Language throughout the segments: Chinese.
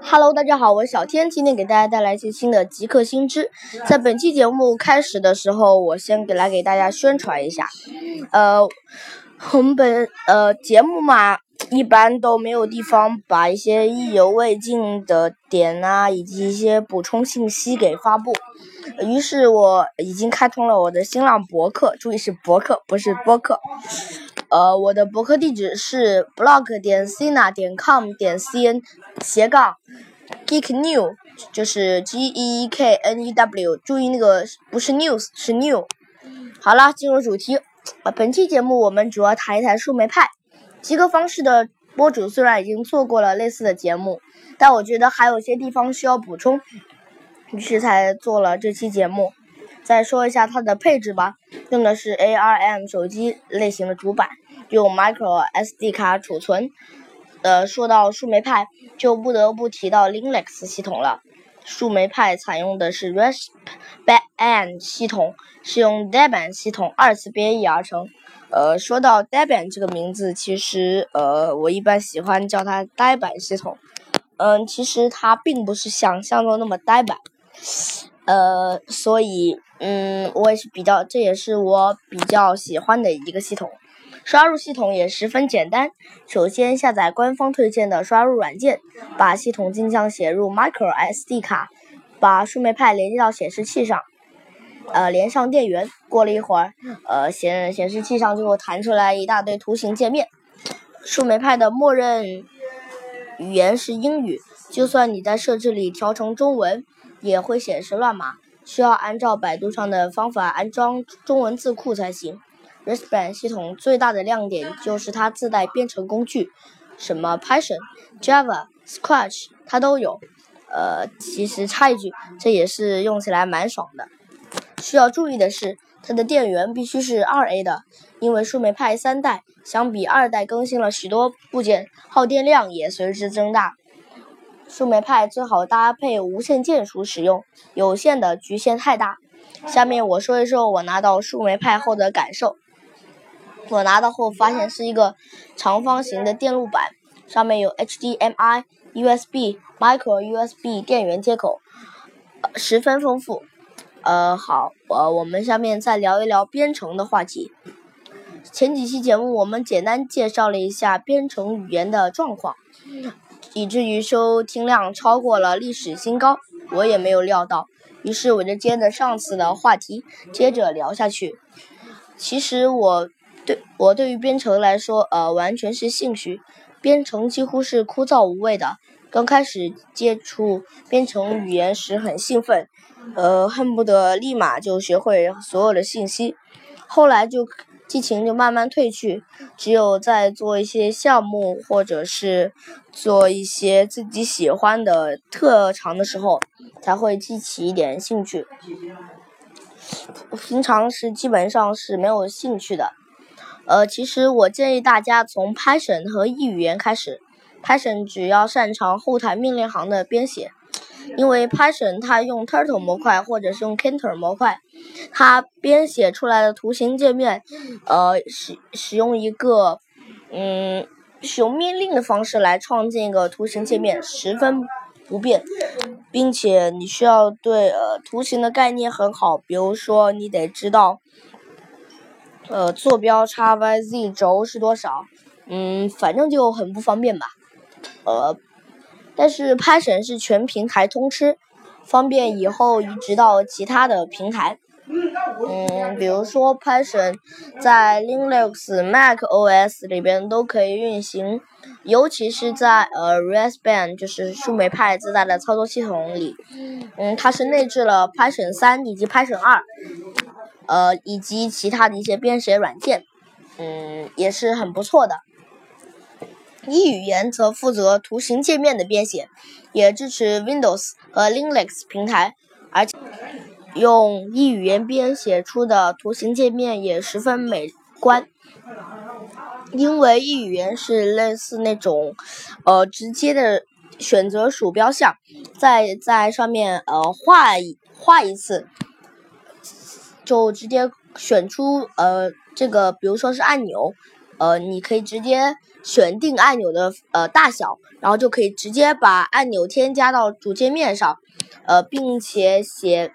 Hello，大家好，我是小天，今天给大家带来一期新的极客新知。在本期节目开始的时候，我先给来给大家宣传一下。呃，我们本呃节目嘛，一般都没有地方把一些意犹未尽的点啊，以及一些补充信息给发布。于是我已经开通了我的新浪博客，注意是博客，不是播客。呃，我的博客地址是 blog 点 cina 点 com 点 cn 斜杠 geek new，就是 g e e k n e w，注意那个不是 news 是 new。好了，进入主题。呃，本期节目我们主要谈一谈树莓派。极客方式的播主虽然已经做过了类似的节目，但我觉得还有些地方需要补充，于是才做了这期节目。再说一下它的配置吧，用的是 ARM 手机类型的主板，用 Micro SD 卡储存。呃，说到树莓派，就不得不提到 Linux 系统了。树莓派采用的是 Raspbian 系统，是用 Debian 系统二次编译而成。呃，说到 Debian 这个名字，其实呃，我一般喜欢叫它呆板系统。嗯，其实它并不是想象中那么呆板。呃，所以。嗯，我也是比较，这也是我比较喜欢的一个系统。刷入系统也十分简单，首先下载官方推荐的刷入软件，把系统镜像写入 micro SD 卡，把树莓派连接到显示器上，呃，连上电源。过了一会儿，呃，显显示器上就会弹出来一大堆图形界面。树莓派的默认语言是英语，就算你在设置里调成中文，也会显示乱码。需要按照百度上的方法安装中文字库才行。Raspbian 系统最大的亮点就是它自带编程工具，什么 Python、Java、Scratch 它都有。呃，其实插一句，这也是用起来蛮爽的。需要注意的是，它的电源必须是二 A 的，因为树莓派三代相比二代更新了许多部件，耗电量也随之增大。树莓派最好搭配无线键鼠使用，有线的局限太大。下面我说一说我拿到树莓派后的感受。我拿到后发现是一个长方形的电路板，上面有 HDMI、USB、Micro USB 电源接口，十分丰富。呃，好，呃，我们下面再聊一聊编程的话题。前几期节目我们简单介绍了一下编程语言的状况。以至于收听量超过了历史新高，我也没有料到。于是我就接着上次的话题，接着聊下去。其实我对我对于编程来说，呃，完全是兴趣。编程几乎是枯燥无味的。刚开始接触编程语言时很兴奋，呃，恨不得立马就学会所有的信息。后来就。激情就慢慢褪去，只有在做一些项目或者是做一些自己喜欢的特长的时候，才会激起一点兴趣。平常是基本上是没有兴趣的。呃，其实我建议大家从 Python 和 E 语言开始。Python 只要擅长后台命令行的编写。因为 Python 它用 Turtle 模块或者是用 Cantor 模块，它编写出来的图形界面，呃，使使用一个嗯使用命令的方式来创建一个图形界面，十分不便，并且你需要对呃图形的概念很好，比如说你得知道，呃坐标 x Y Z 轴是多少，嗯，反正就很不方便吧，呃。但是 Python 是全平台通吃，方便以后移植到其他的平台。嗯，比如说 Python 在 Linux、Mac OS 里边都可以运行，尤其是在呃 r a s p b a n 就是树莓派自带的操作系统里，嗯，它是内置了 Python 三以及 Python 二，呃，以及其他的一些编写软件，嗯，也是很不错的。E 语言则负责图形界面的编写，也支持 Windows 和 Linux 平台，而且用 E 语言编写出的图形界面也十分美观。因为 E 语言是类似那种，呃，直接的选择鼠标项，在在上面呃画一画一次，就直接选出呃这个，比如说是按钮，呃，你可以直接。选定按钮的呃大小，然后就可以直接把按钮添加到主界面上，呃，并且写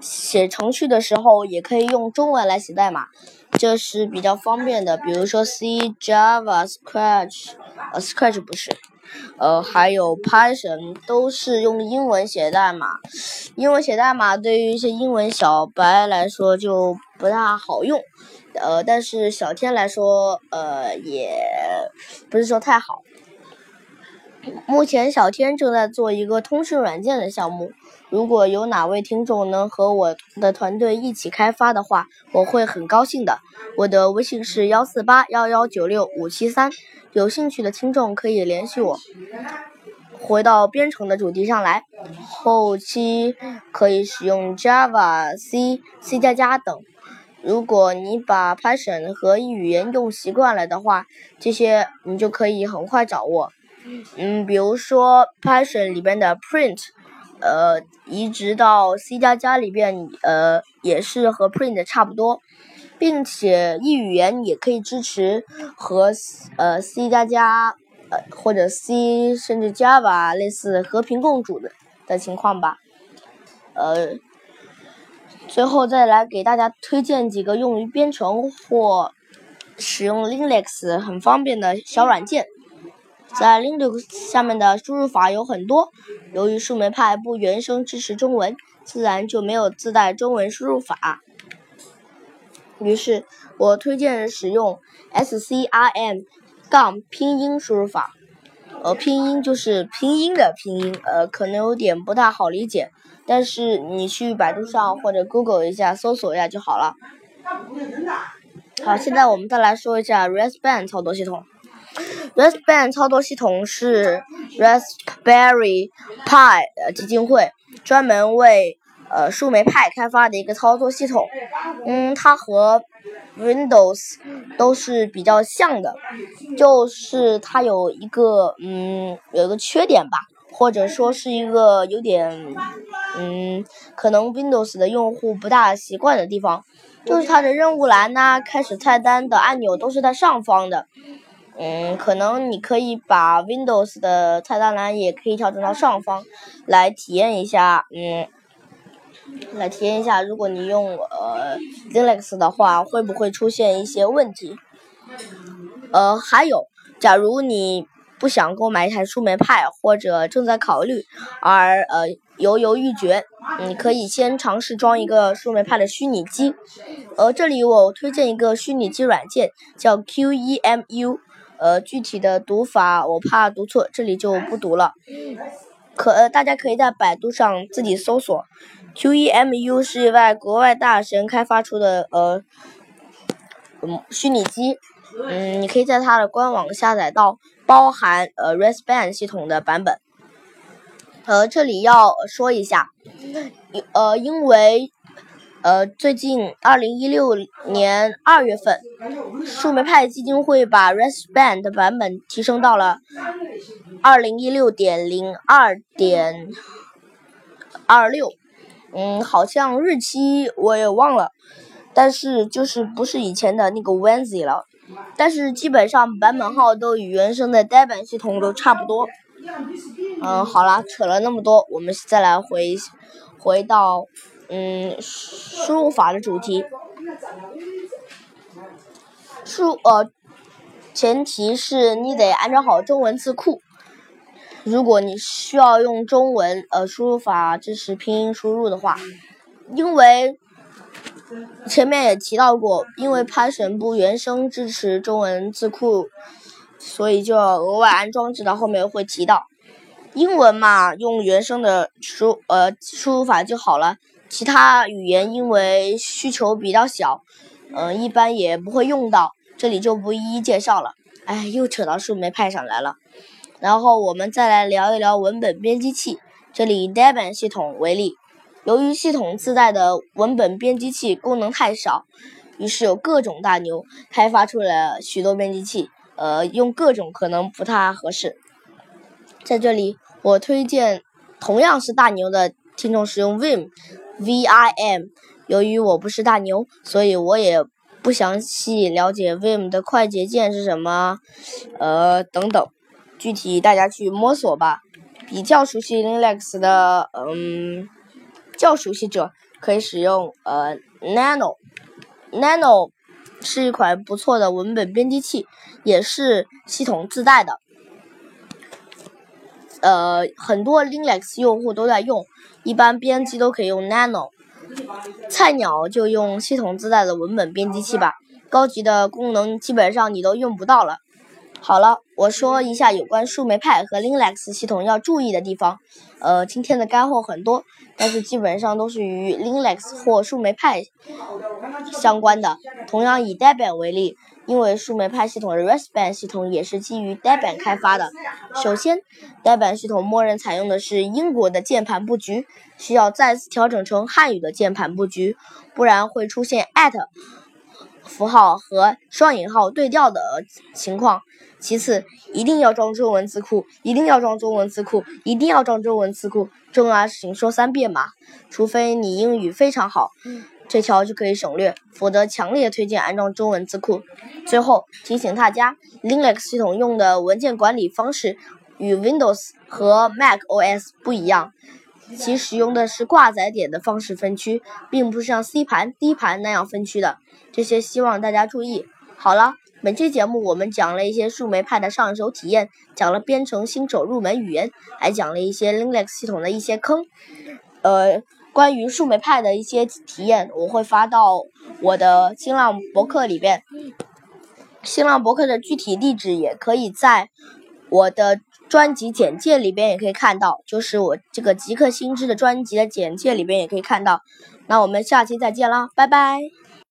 写程序的时候也可以用中文来写代码，这是比较方便的。比如说 C、Java、Scratch，呃，Scratch 不是。呃，还有 Python 都是用英文写代码，英文写代码对于一些英文小白来说就不大好用，呃，但是小天来说，呃，也不是说太好。目前小天正在做一个通讯软件的项目，如果有哪位听众能和我的团队一起开发的话，我会很高兴的。我的微信是幺四八幺幺九六五七三。有兴趣的听众可以联系我。回到编程的主题上来，后期可以使用 Java、C、C 加加等。如果你把 Python 和语言用习惯了的话，这些你就可以很快掌握。嗯，比如说 Python 里边的 print，呃，移植到 C 加加里边，呃，也是和 print 差不多。并且 E 语言也可以支持和呃 C 加加呃或者 C 甚至 Java 类似和平共处的的情况吧。呃，最后再来给大家推荐几个用于编程或使用 Linux 很方便的小软件。在 Linux 下面的输入法有很多，由于树莓派不原生支持中文，自然就没有自带中文输入法。于是我推荐使用 SCRM 杠拼音输入法，呃，拼音就是拼音的拼音，呃，可能有点不太好理解，但是你去百度上或者 Google 一下搜索一下就好了。好，现在我们再来说一下 Raspberry 操作系统。Raspberry 操作系统是 Raspberry Pi 基金会专门为呃，树莓派开发的一个操作系统，嗯，它和 Windows 都是比较像的，就是它有一个嗯，有一个缺点吧，或者说是一个有点嗯，可能 Windows 的用户不大习惯的地方，就是它的任务栏呐、开始菜单的按钮都是在上方的，嗯，可能你可以把 Windows 的菜单栏也可以调整到上方，来体验一下，嗯。来体验一下，如果你用呃 Linux 的话，会不会出现一些问题？呃，还有，假如你不想购买一台树莓派，或者正在考虑而呃犹犹豫决，你可以先尝试装一个树莓派的虚拟机。呃，这里我推荐一个虚拟机软件，叫 QEMU。呃，具体的读法我怕读错，这里就不读了。可呃，大家可以在百度上自己搜索。QEMU 是一位国外大神开发出的呃，嗯，虚拟机，嗯，你可以在它的官网下载到包含呃 Raspberry 系统的版本。呃，这里要说一下，呃，因为呃最近二零一六年二月份，树莓派基金会把 Raspberry 的版本提升到了二零一六点零二点二六。嗯，好像日期我也忘了，但是就是不是以前的那个 Wednesday 了，但是基本上版本号都与原生的 dev 系统都差不多。嗯，好了，扯了那么多，我们再来回回到嗯输入法的主题。输呃，前提是你得安装好中文字库。如果你需要用中文呃输入法支持拼音输入的话，因为前面也提到过，因为 Python 不原生支持中文字库，所以就要额外安装，直到后面会提到。英文嘛，用原生的输呃输入法就好了，其他语言因为需求比较小，嗯，一般也不会用到，这里就不一一介绍了。哎，又扯到树莓派上来了。然后我们再来聊一聊文本编辑器。这里以 Debian 系统为例，由于系统自带的文本编辑器功能太少，于是有各种大牛开发出了许多编辑器。呃，用各种可能不太合适。在这里，我推荐同样是大牛的听众使用 Vim，V-I-M。由于我不是大牛，所以我也不详细了解 Vim 的快捷键是什么，呃，等等，具体大家去摸索吧。比较熟悉 Linux 的，嗯，较熟悉者可以使用呃 Nano，Nano 是一款不错的文本编辑器，也是系统自带的。呃，很多 Linux 用户都在用，一般编辑都可以用 Nano。菜鸟就用系统自带的文本编辑器吧，高级的功能基本上你都用不到了。好了，我说一下有关树莓派和 Linux 系统要注意的地方。呃，今天的干货很多，但是基本上都是与 Linux 或树莓派相关的。同样以 Debian 为例，因为树莓派系统的 Raspbian 系统也是基于 Debian 开发的。首先，Debian 系统默认采用的是英国的键盘布局，需要再次调整成汉语的键盘布局，不然会出现符号和双引号对调的情况。其次，一定要装中文字库，一定要装中文字库，一定要装中文字库。重要的事情说三遍嘛，除非你英语非常好，这条就可以省略，否则强烈推荐安装中文字库。最后提醒大家，Linux 系统用的文件管理方式与 Windows 和 Mac OS 不一样，其使用的是挂载点的方式分区，并不是像 C 盘、D 盘那样分区的。这些希望大家注意。好了，本期节目我们讲了一些树莓派的上手体验，讲了编程新手入门语言，还讲了一些 Linux 系统的一些坑。呃，关于树莓派的一些体验，我会发到我的新浪博客里边。新浪博客的具体地址也可以在我的专辑简介里边也可以看到，就是我这个极客新知的专辑的简介里边也可以看到。那我们下期再见啦，拜拜。